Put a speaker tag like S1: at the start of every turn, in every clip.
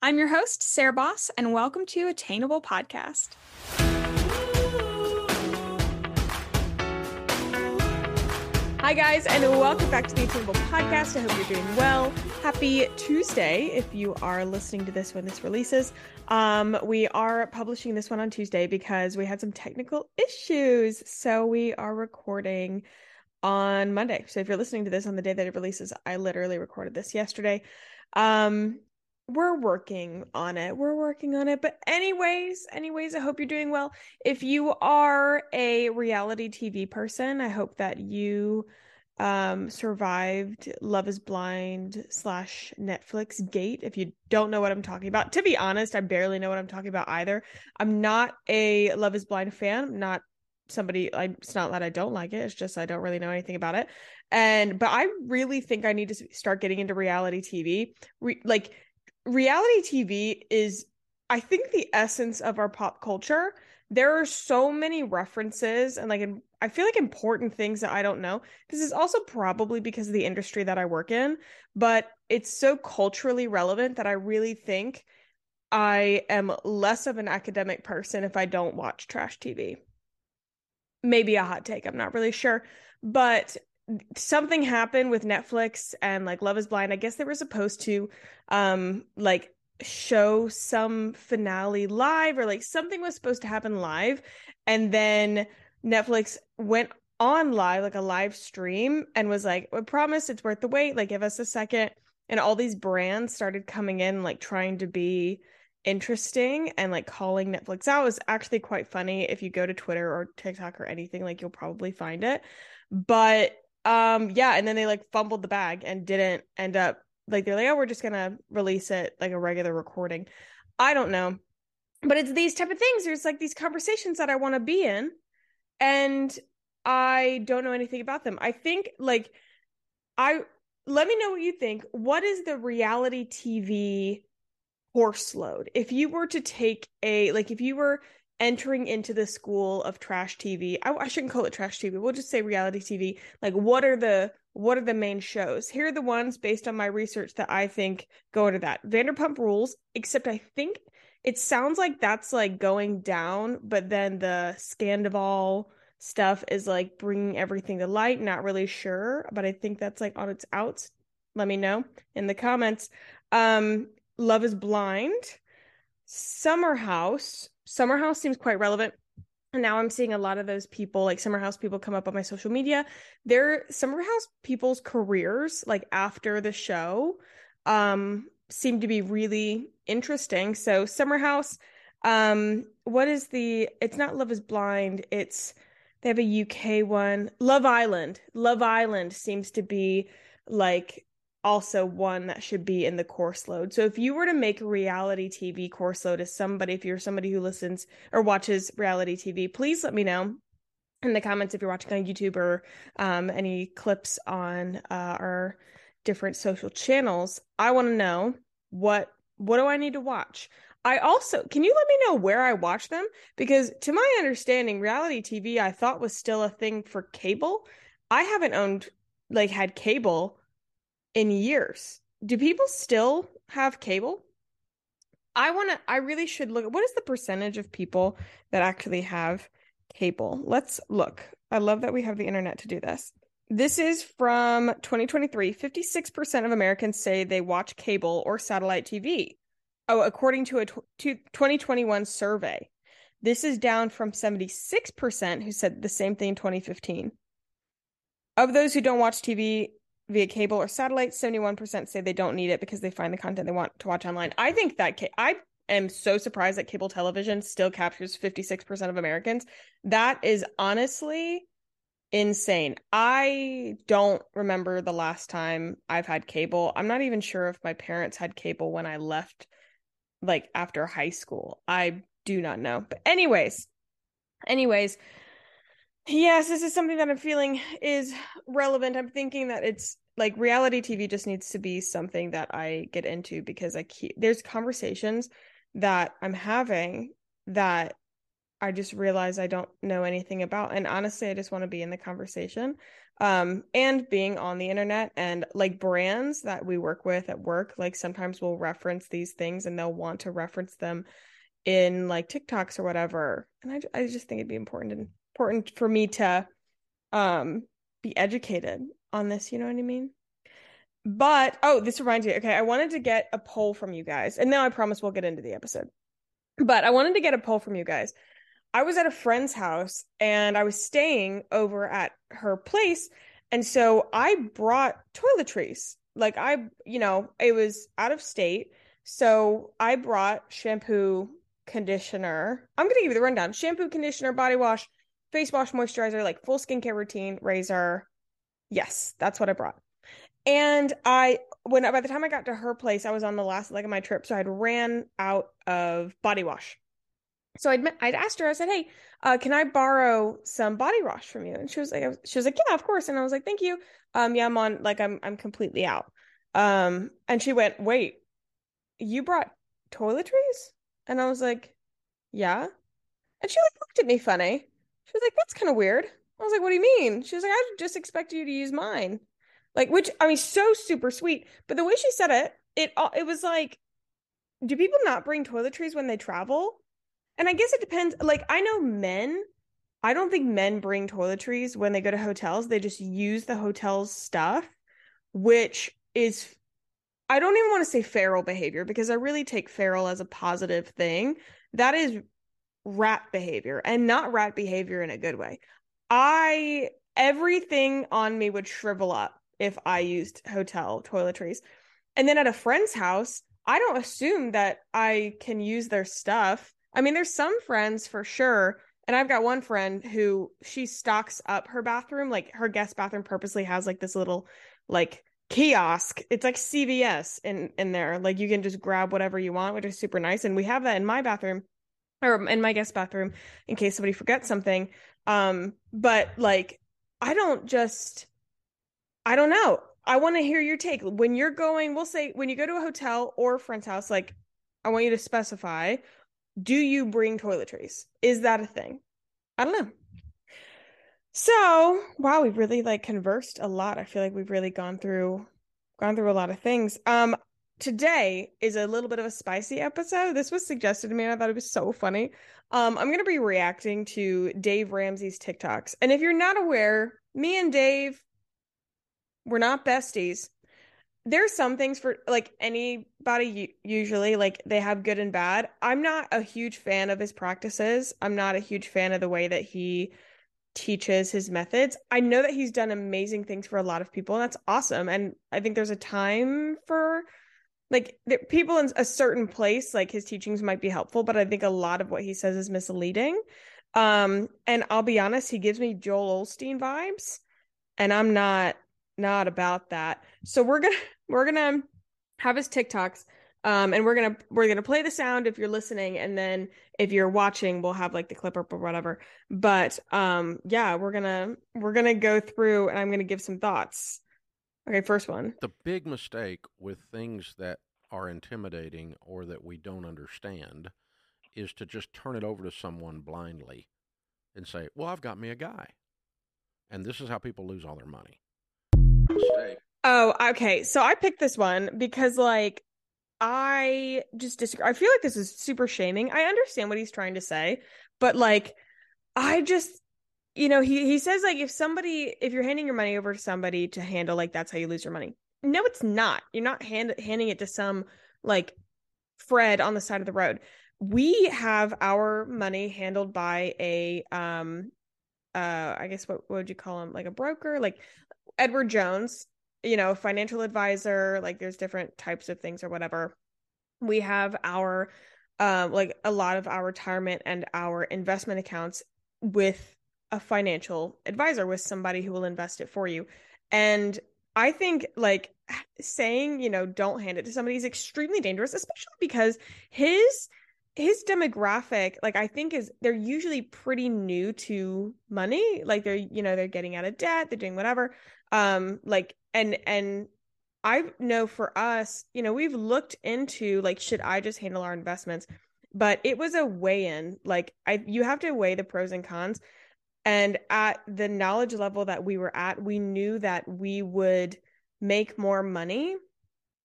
S1: I'm your host, Sarah Baus, and welcome to Attainable Podcast. Hi, guys, and welcome back to the Attainable Podcast. I hope you're doing well. Happy Tuesday if you are listening to this when this releases. Um, we are publishing this one on Tuesday because we had some technical issues. So we are recording on Monday. So if you're listening to this on the day that it releases, I literally recorded this yesterday. Um, we're working on it. We're working on it. But anyways, anyways, I hope you're doing well. If you are a reality TV person, I hope that you um survived Love is Blind slash Netflix gate. If you don't know what I'm talking about, to be honest, I barely know what I'm talking about either. I'm not a Love is Blind fan. I'm not somebody I it's not that I don't like it. It's just I don't really know anything about it. And but I really think I need to start getting into reality TV. Re- like reality TV is, I think, the essence of our pop culture. There are so many references and like I feel like important things that I don't know. This is also probably because of the industry that I work in, but it's so culturally relevant that I really think I am less of an academic person if I don't watch trash TV. Maybe a hot take, I'm not really sure. But something happened with Netflix and like Love is Blind. I guess they were supposed to um like show some finale live or like something was supposed to happen live and then Netflix went on live like a live stream and was like, "We promise it's worth the wait. Like give us a second. And all these brands started coming in like trying to be interesting and like calling Netflix out was actually quite funny. If you go to Twitter or TikTok or anything, like you'll probably find it. But um, yeah, and then they like fumbled the bag and didn't end up like they're like, oh, we're just gonna release it like a regular recording. I don't know. But it's these type of things. There's like these conversations that I want to be in, and I don't know anything about them. I think like I let me know what you think. What is the reality TV course load? If you were to take a like if you were entering into the school of trash TV. I, I, shouldn't call it trash TV. We'll just say reality TV. Like what are the what are the main shows? Here are the ones based on my research that I think go into that. Vanderpump Rules, except I think it sounds like that's like going down, but then the Scandoval stuff is like bringing everything to light. Not really sure, but I think that's like on its outs. Let me know in the comments. Um, Love is Blind, Summer House, Summer House seems quite relevant. And now I'm seeing a lot of those people, like Summer House people, come up on my social media. Their Summer House people's careers, like after the show, um, seem to be really interesting. So Summer House, um, what is the? It's not Love Is Blind. It's they have a UK one. Love Island. Love Island seems to be like also one that should be in the course load. So if you were to make a reality TV course load as somebody, if you're somebody who listens or watches reality TV, please let me know in the comments if you're watching on YouTube or um, any clips on uh, our different social channels. I want to know what what do I need to watch. I also can you let me know where I watch them because to my understanding, reality TV I thought was still a thing for cable. I haven't owned like had cable in years. Do people still have cable? I want to, I really should look. What is the percentage of people that actually have cable? Let's look. I love that we have the internet to do this. This is from 2023. 56% of Americans say they watch cable or satellite TV. Oh, according to a 2021 survey. This is down from 76% who said the same thing in 2015. Of those who don't watch TV, via cable or satellite. 71% say they don't need it because they find the content they want to watch online. I think that ca- I am so surprised that cable television still captures 56% of Americans. That is honestly insane. I don't remember the last time I've had cable. I'm not even sure if my parents had cable when I left like after high school. I do not know. But anyways, anyways, Yes, this is something that I'm feeling is relevant. I'm thinking that it's like reality TV just needs to be something that I get into because I keep there's conversations that I'm having that I just realize I don't know anything about. And honestly, I just want to be in the conversation. Um, and being on the internet and like brands that we work with at work, like sometimes we'll reference these things and they'll want to reference them in like TikToks or whatever. And I, I just think it'd be important and important for me to um be educated on this, you know what I mean? But oh, this reminds me. Okay, I wanted to get a poll from you guys. And now I promise we'll get into the episode. But I wanted to get a poll from you guys. I was at a friend's house and I was staying over at her place. And so I brought toiletries. Like I, you know, it was out of state. So I brought shampoo, conditioner. I'm to give you the rundown shampoo, conditioner, body wash, face wash, moisturizer, like full skincare routine, razor. Yes, that's what I brought. And I, when by the time I got to her place, I was on the last leg of my trip. So I'd ran out of body wash so I'd I'd asked her. I said, "Hey, uh, can I borrow some body wash from you?" And she was like, "She was like, yeah, of course." And I was like, "Thank you." Um, yeah, I'm on. Like, I'm I'm completely out. Um, and she went, "Wait, you brought toiletries?" And I was like, "Yeah." And she like looked at me funny. She was like, "That's kind of weird." I was like, "What do you mean?" She was like, "I just expected you to use mine." Like, which I mean, so super sweet. But the way she said it, it it was like, do people not bring toiletries when they travel? And I guess it depends. Like, I know men, I don't think men bring toiletries when they go to hotels. They just use the hotel's stuff, which is, I don't even want to say feral behavior because I really take feral as a positive thing. That is rat behavior and not rat behavior in a good way. I, everything on me would shrivel up if I used hotel toiletries. And then at a friend's house, I don't assume that I can use their stuff I mean, there's some friends for sure. And I've got one friend who she stocks up her bathroom, like her guest bathroom purposely has like this little like kiosk. It's like CVS in in there. Like you can just grab whatever you want, which is super nice. And we have that in my bathroom or in my guest bathroom in case somebody forgets something. Um, but like I don't just I don't know. I want to hear your take. When you're going, we'll say when you go to a hotel or a friend's house, like I want you to specify do you bring toiletries? Is that a thing? I don't know. So, wow, we've really like conversed a lot. I feel like we've really gone through gone through a lot of things. Um today is a little bit of a spicy episode. This was suggested to me and I thought it was so funny. Um I'm going to be reacting to Dave Ramsey's TikToks. And if you're not aware, me and Dave we're not besties there's some things for like anybody usually like they have good and bad. I'm not a huge fan of his practices. I'm not a huge fan of the way that he teaches his methods. I know that he's done amazing things for a lot of people and that's awesome and I think there's a time for like people in a certain place like his teachings might be helpful but I think a lot of what he says is misleading. Um and I'll be honest, he gives me Joel Osteen vibes and I'm not not about that. So we're gonna we're gonna have his TikToks. Um, and we're gonna we're gonna play the sound if you're listening, and then if you're watching, we'll have like the clip up or whatever. But um, yeah, we're gonna we're gonna go through, and I'm gonna give some thoughts. Okay, first one.
S2: The big mistake with things that are intimidating or that we don't understand is to just turn it over to someone blindly and say, "Well, I've got me a guy," and this is how people lose all their money.
S1: Mistake. Oh, okay. So I picked this one because like I just disagree. I feel like this is super shaming. I understand what he's trying to say, but like I just you know, he he says like if somebody if you're handing your money over to somebody to handle like that's how you lose your money. No, it's not. You're not hand, handing it to some like Fred on the side of the road. We have our money handled by a um uh I guess what, what would you call him? Like a broker, like Edward Jones you know, financial advisor, like there's different types of things or whatever. We have our um like a lot of our retirement and our investment accounts with a financial advisor with somebody who will invest it for you. And I think like saying, you know, don't hand it to somebody is extremely dangerous, especially because his his demographic like i think is they're usually pretty new to money like they're you know they're getting out of debt they're doing whatever um like and and I know for us, you know, we've looked into like should I just handle our investments? But it was a weigh in. Like I you have to weigh the pros and cons. And at the knowledge level that we were at, we knew that we would make more money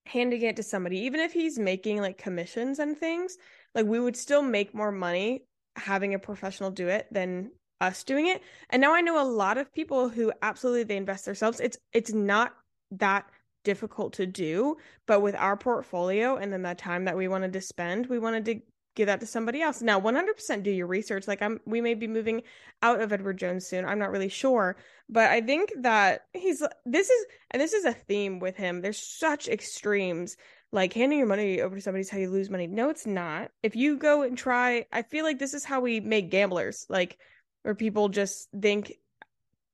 S1: handing it to somebody, even if he's making like commissions and things, like we would still make more money having a professional do it than us doing it. And now I know a lot of people who absolutely they invest themselves. It's it's not that difficult to do, but with our portfolio and then the time that we wanted to spend, we wanted to give that to somebody else. Now, 100% do your research. Like I'm we may be moving out of Edward Jones soon. I'm not really sure, but I think that he's this is and this is a theme with him. There's such extremes. Like handing your money over to somebody's how you lose money. No, it's not. If you go and try, I feel like this is how we make gamblers. Like where people just think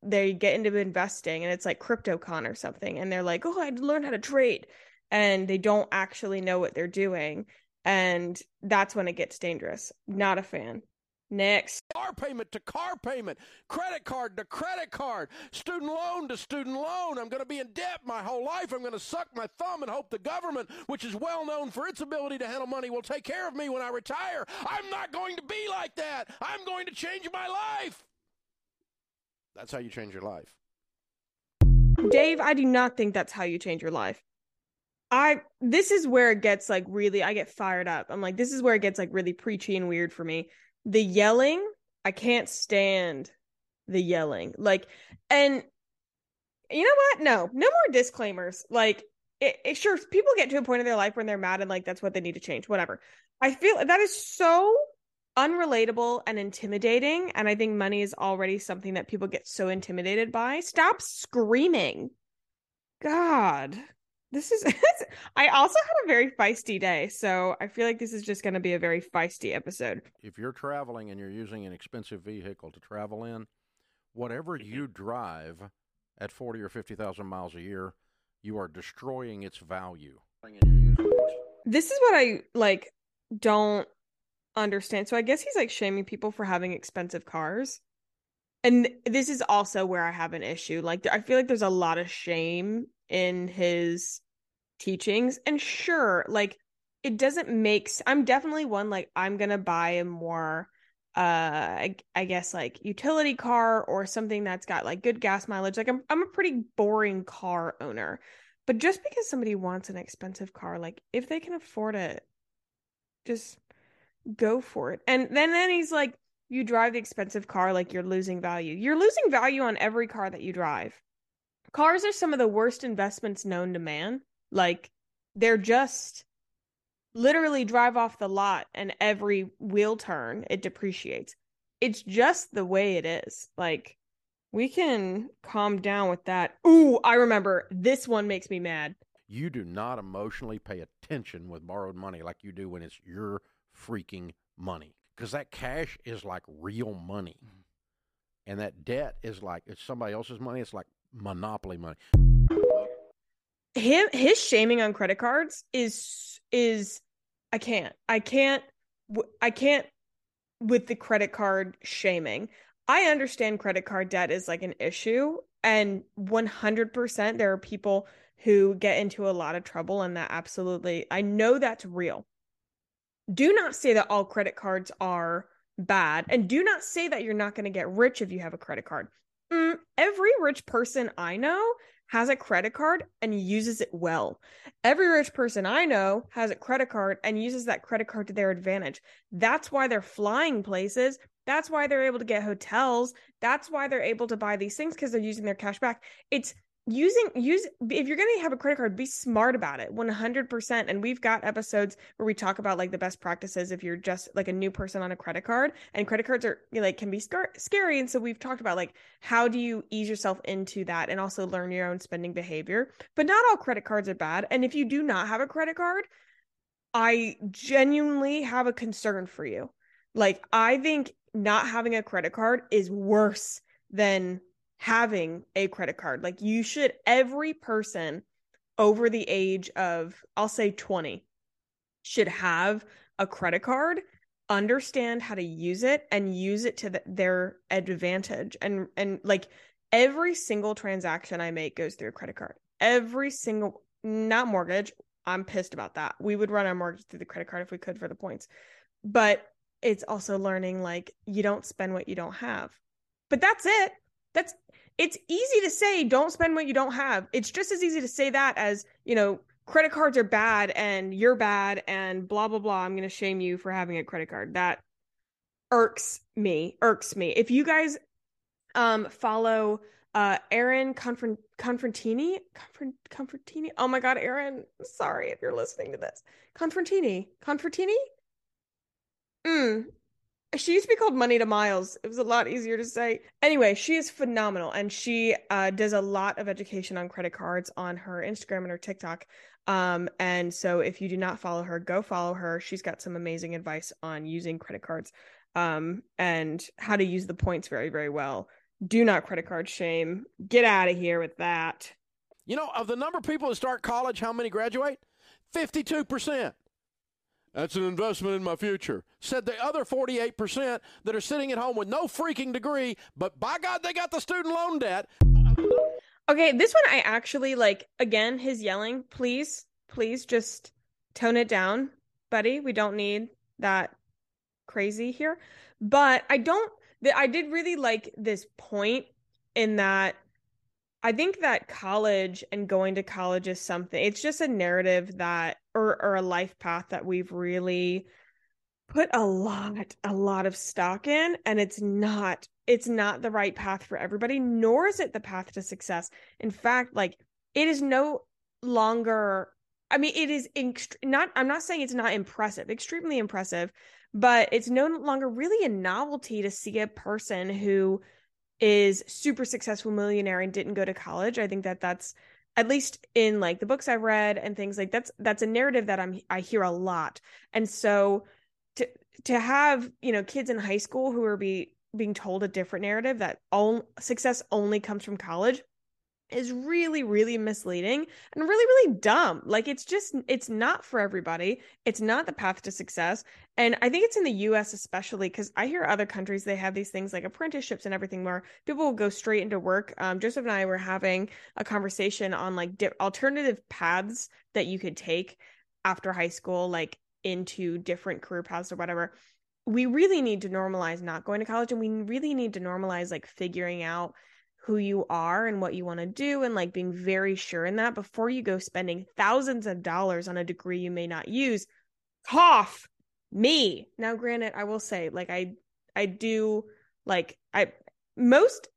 S1: they get into investing and it's like CryptoCon or something and they're like, "Oh, I had to learn how to trade." And they don't actually know what they're doing and that's when it gets dangerous. Not a fan. Next.
S3: Car payment to car payment, credit card to credit card, student loan to student loan. I'm going to be in debt my whole life. I'm going to suck my thumb and hope the government, which is well known for its ability to handle money, will take care of me when I retire. I'm not going to be like that. I'm going to change my life. That's how you change your life.
S1: Dave, I do not think that's how you change your life. I this is where it gets like really I get fired up. I'm like this is where it gets like really preachy and weird for me. The yelling, I can't stand the yelling. Like and you know what? No, no more disclaimers. Like it, it sure people get to a point in their life when they're mad and like that's what they need to change. Whatever. I feel that is so unrelatable and intimidating and I think money is already something that people get so intimidated by. Stop screaming. God this is i also had a very feisty day so i feel like this is just going to be a very feisty episode.
S2: If you're traveling and you're using an expensive vehicle to travel in whatever mm-hmm. you drive at 40 or 50,000 miles a year you are destroying its value.
S1: This is what i like don't understand. So i guess he's like shaming people for having expensive cars. And this is also where i have an issue. Like i feel like there's a lot of shame in his teachings. And sure like it doesn't make i'm definitely one like i'm gonna buy a more uh I, I, guess like utility car or something that's got like good gas mileage. Like I'm I'm a pretty boring car owner. But just because somebody wants an expensive car like if they can afford it just go for it. And then then he's like you drive the expensive car like you're losing value. You're losing value on every car that you drive cars are some of the worst investments known to man. Like they're just literally drive off the lot and every wheel turn it depreciates. It's just the way it is. Like we can calm down with that. Ooh, I remember this one makes me mad.
S2: You do not emotionally pay attention with borrowed money like you do when it's your freaking money. Because that cash is like real money. Mm-hmm. And that debt is like it's somebody else's money. It's like monopoly money.
S1: Him his shaming on credit cards is is I can't. I can't I can't with the credit card shaming. I understand credit card debt is like an issue and 100% there are people who get into a lot of trouble and that absolutely I know that's real. Do not say that all credit cards are bad and do not say that you're not going to get rich if you have a credit card. Mm, every rich person I know has a credit card and uses it well. Every rich person I know has a credit card and uses that credit card to their advantage. That's why they're flying places. That's why they're able to get hotels. That's why they're able to buy these things because they're using their cash back. It's using use if you're going to have a credit card be smart about it 100% and we've got episodes where we talk about like the best practices if you're just like a new person on a credit card. And credit cards are like can be scar- scary. And so we've talked about like how do you ease yourself into that and also learn your own spending behavior. But not all credit cards are bad. And if you do not have a credit card i genuinely have a concern for you. Like i think not having a credit card is worse than having a credit card. Like you should every person over the age of I'll say 20 should have a credit card, understand how to use it and use it to the, their advantage. And and like every single transaction I make goes through a credit card. Every single not mortgage. I'm pissed about that. We would run our mortgage through the credit card if we could for the points. But it's also learning like you don't spend what you don't have But that's it. That's it's easy to say don't spend what you don't have. It's just as easy to say that as, you know, credit cards are bad and you're bad and blah blah blah. I'm going to shame you for having a credit card. That irks me. Irks me. If you guys um follow uh Aaron Confront Confrontini Confront Confrontini. Oh my god, Aaron, sorry if you're listening to this. Confrontini. Confrontini? Mm, she used to be called Money to Miles. It was a lot easier to say. Anyway, she is phenomenal and she uh, does a lot of education on credit cards on her Instagram and her TikTok. Um, and so if you do not follow her, go follow her. She's got some amazing advice on using credit cards um, and how to use the points very, very well. Do not credit card shame. Get out of here with that.
S3: You know, of the number of people that start college, how many graduate? 52%. That's an investment in my future. Said the other 48% that are sitting at home with no freaking degree, but by God, they got the student loan debt.
S1: Okay, this one I actually like. Again, his yelling. Please, please just tone it down, buddy. We don't need that crazy here. But I don't, I did really like this point in that I think that college and going to college is something, it's just a narrative that, or, or a life path that we've really put a lot, a lot of stock in. And it's not, it's not the right path for everybody, nor is it the path to success. In fact, like it is no longer, I mean, it is not, I'm not saying it's not impressive, extremely impressive, but it's no longer really a novelty to see a person who, is super successful millionaire and didn't go to college. I think that that's at least in like the books I've read and things like that's that's a narrative that I'm I hear a lot. And so to to have, you know, kids in high school who are be being told a different narrative that all success only comes from college is really really misleading and really really dumb. Like it's just it's not for everybody. It's not the path to success. And i think it's in the us especially because i hear other countries they have these things like apprenticeships and everything where people will go straight into work. Um, joseph and i were having a conversation on like di- alternative paths that you could take after high school like into different career paths or whatever. We really need to normalize not going to college and we really need to normalize like figuring out who you are and what you want to do and like being very sure in that before you go spending thousands of dollars on a degree you may not use cough me. Now granted i will say like i i do like i most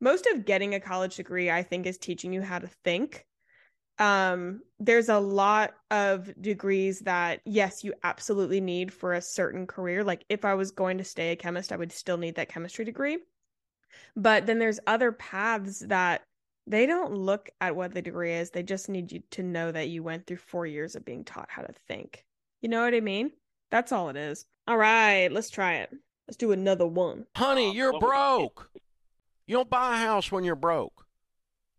S1: most of getting a college degree i think is teaching you how to think. Um there's a lot of degrees that yes you absolutely need for a certain career. Like if i was going to stay a chemist i would still need that chemistry degree but then there's other paths that they don't look at what the degree is. They just need you to know that you went through four years of being taught how to think. You know what I mean? That's all it is. All right, let's try it. Let's do another one.
S3: Honey, you're broke. You don't buy a house when you're broke.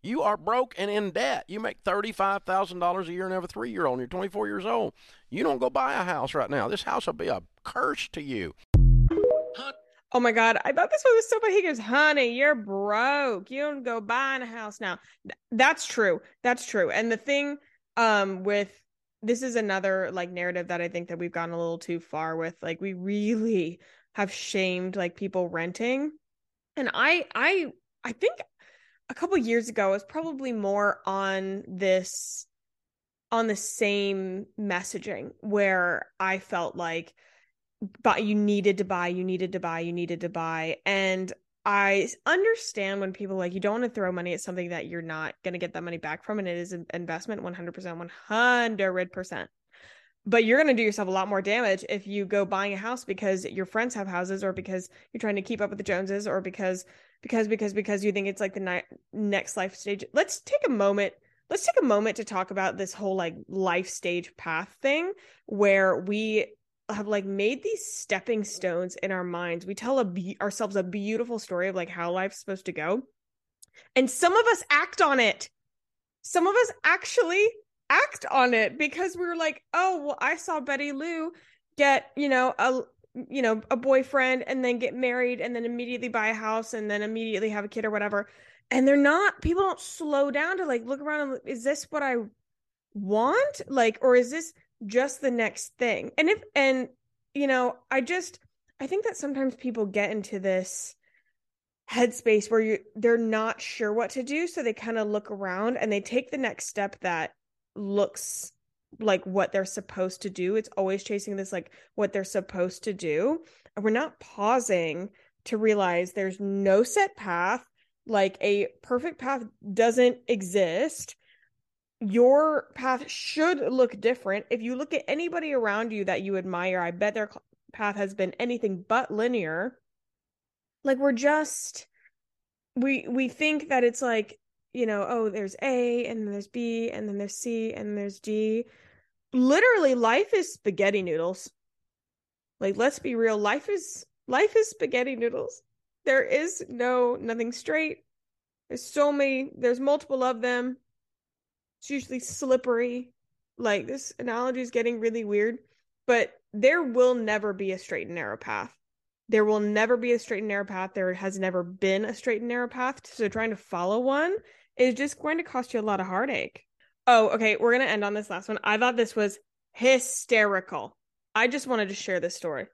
S3: You are broke and in debt. You make $35,000 a year and have a three year old, and you're 24 years old. You don't go buy a house right now. This house will be a curse to you.
S1: Oh my god, I thought this was so funny. He goes, "Honey, you're broke. You don't go buying a house now." That's true. That's true. And the thing um with this is another like narrative that I think that we've gone a little too far with. Like we really have shamed like people renting. And I I I think a couple years ago I was probably more on this on the same messaging where I felt like but you needed to buy, you needed to buy, you needed to buy. And I understand when people like you don't want to throw money at something that you're not going to get that money back from, and it is an investment 100%, 100%. But you're going to do yourself a lot more damage if you go buying a house because your friends have houses, or because you're trying to keep up with the Joneses, or because because because because you think it's like the ni- next life stage. Let's take a moment. Let's take a moment to talk about this whole like life stage path thing where we have like made these stepping stones in our minds. We tell a be- ourselves a beautiful story of like how life's supposed to go. And some of us act on it. Some of us actually act on it because we are like, "Oh, well I saw Betty Lou get, you know, a you know, a boyfriend and then get married and then immediately buy a house and then immediately have a kid or whatever." And they're not people don't slow down to like look around and is this what I want? Like or is this just the next thing. And if and you know, I just I think that sometimes people get into this headspace where you they're not sure what to do so they kind of look around and they take the next step that looks like what they're supposed to do. It's always chasing this like what they're supposed to do. And we're not pausing to realize there's no set path like a perfect path doesn't exist your path should look different. If you look at anybody around you that you admire i bet their path has been anything but linear. Like we're just we we think that it's like you know oh there's a and then there's b and then there's c and there's d. Literally life is spaghetti noodles. Like let's be real life is life is spaghetti noodles. There is no nothing straight. There's so many there's multiple of them it's usually slippery like this analogy is getting really weird but there will never be a straight and narrow path there will never be a straight and narrow path. There has never been a straight and narrow path. So trying to follow one is just going to cost you a lot of heartache. Oh, okay. We're going to end on this last one. I thought this was hysterical. I just wanted to share this story.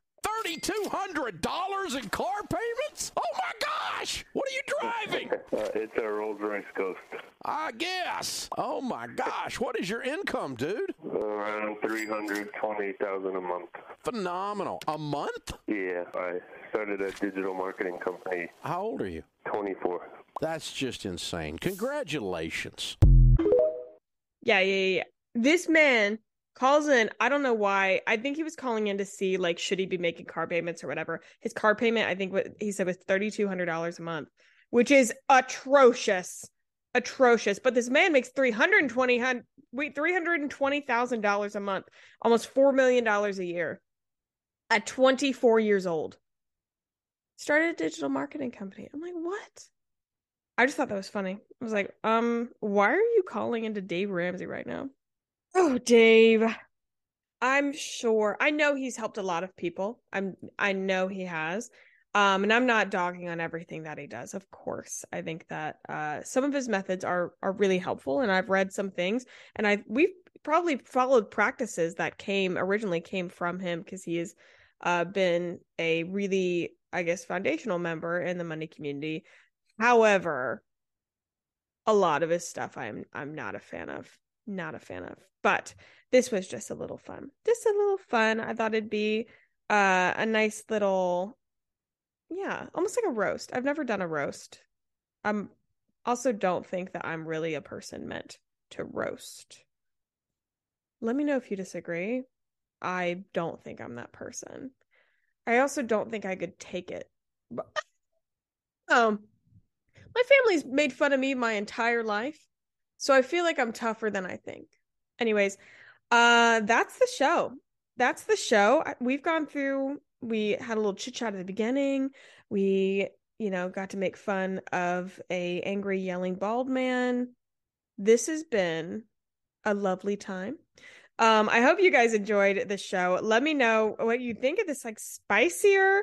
S3: $3,200 in car payments? Oh my gosh! What are you driving?
S4: Uh, it's a Rolls Royce Ghost.
S3: I guess. Oh my gosh! What is your income, dude?
S4: Around three hundred twenty thousand a month.
S3: Phenomenal. A month?
S4: Yeah, I started a digital marketing company.
S3: How old are you?
S4: Twenty four.
S3: That's just insane. Congratulations.
S1: Yeah, yeah, yeah. This man calls in. I don't know why. I think he was calling in to see like should he be making car payments or whatever. His car payment, I think, what he said was thirty two hundred dollars a month, which is atrocious, atrocious. But this man makes three hundred twenty wait three hundred twenty thousand dollars a month, almost four million dollars a year, at twenty four years old. Started a digital marketing company. I'm like, what? I just thought that was funny. I was like, um, why are you calling into Dave Ramsey right now? Oh, Dave. I'm sure. I know he's helped a lot of people. I'm I know he has. Um and I'm not dogging on everything that he does. Of course. I think that uh some of his methods are are really helpful and I've read some things and I we've probably followed practices that came originally came from him because he has uh been a really I guess foundational member in the money community. However, a lot of his stuff I'm I'm not a fan of not a fan of. But this was just a little fun. Just a little fun. I thought it'd be uh, a nice little, yeah, almost like a roast. I've never done a roast. I'm also don't think that I'm really a person meant to roast. Let me know if you disagree. I don't think I'm that person. I also don't think I could take it. um, my family's made fun of me my entire life. So I feel like I'm tougher than I think. Anyways, uh that's the show. That's the show. We've gone through we had a little chit chat at the beginning. We, you know, got to make fun of a angry yelling bald man. This has been a lovely time. Um, I hope you guys enjoyed the show. Let me know what you think of this like spicier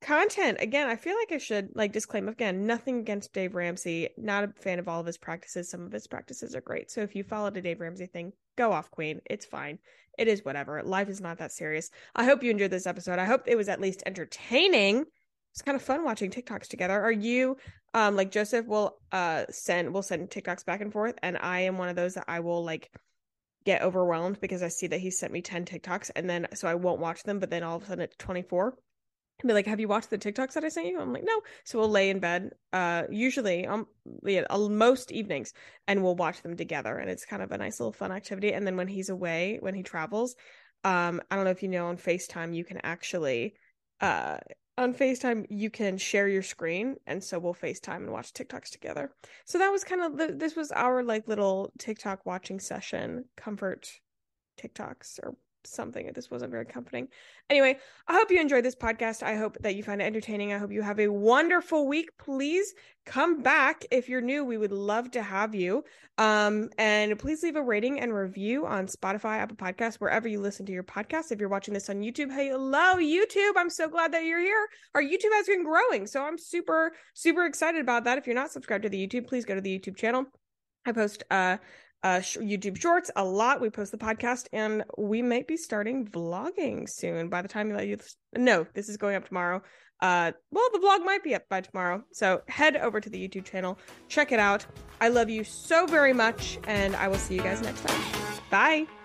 S1: content again i feel like i should like disclaim again nothing against dave ramsey not a fan of all of his practices some of his practices are great so if you followed the dave ramsey thing go off queen it's fine it is whatever life is not that serious i hope you enjoyed this episode i hope it was at least entertaining it's kind of fun watching tiktoks together are you um like joseph will uh send will send tiktoks back and forth and i am one of those that i will like get overwhelmed because i see that he sent me 10 tiktoks and then so i won't watch them but then all of a sudden it's 24 be like, "Have you watched the TikToks that I sent you?" I'm like, "No." So we'll lay in bed, uh, usually um, yeah, most evenings, and we'll watch them together, and it's kind of a nice little fun activity. And then when he's away, when he travels, um, I don't know if you know on Facetime you can actually, uh, on Facetime you can share your screen, and so we'll Facetime and watch TikToks together. So that was kind of the, this was our like little TikTok watching session, comfort TikToks or something. This wasn't very comforting. Anyway, I hope you enjoyed this podcast. I hope that you find it entertaining. I hope you have a wonderful week. Please come back if you're new. We would love to have you. Um, and please leave a rating and review on Spotify, Apple Podcasts, wherever you listen to your podcast. If you're watching this on YouTube, hey, hello, YouTube. I'm so glad that you're here. Our YouTube has been growing. So I'm super, super excited about that. If you're not subscribed to the YouTube, please go to the YouTube channel. I post uh uh, YouTube Shorts a lot. We post the podcast, and we might be starting vlogging soon. By the time you you no, this is going up tomorrow. Uh, well, the vlog might be up by tomorrow, so head over to the YouTube channel, check it out. I love you so very much, and I will see you guys next time. Bye.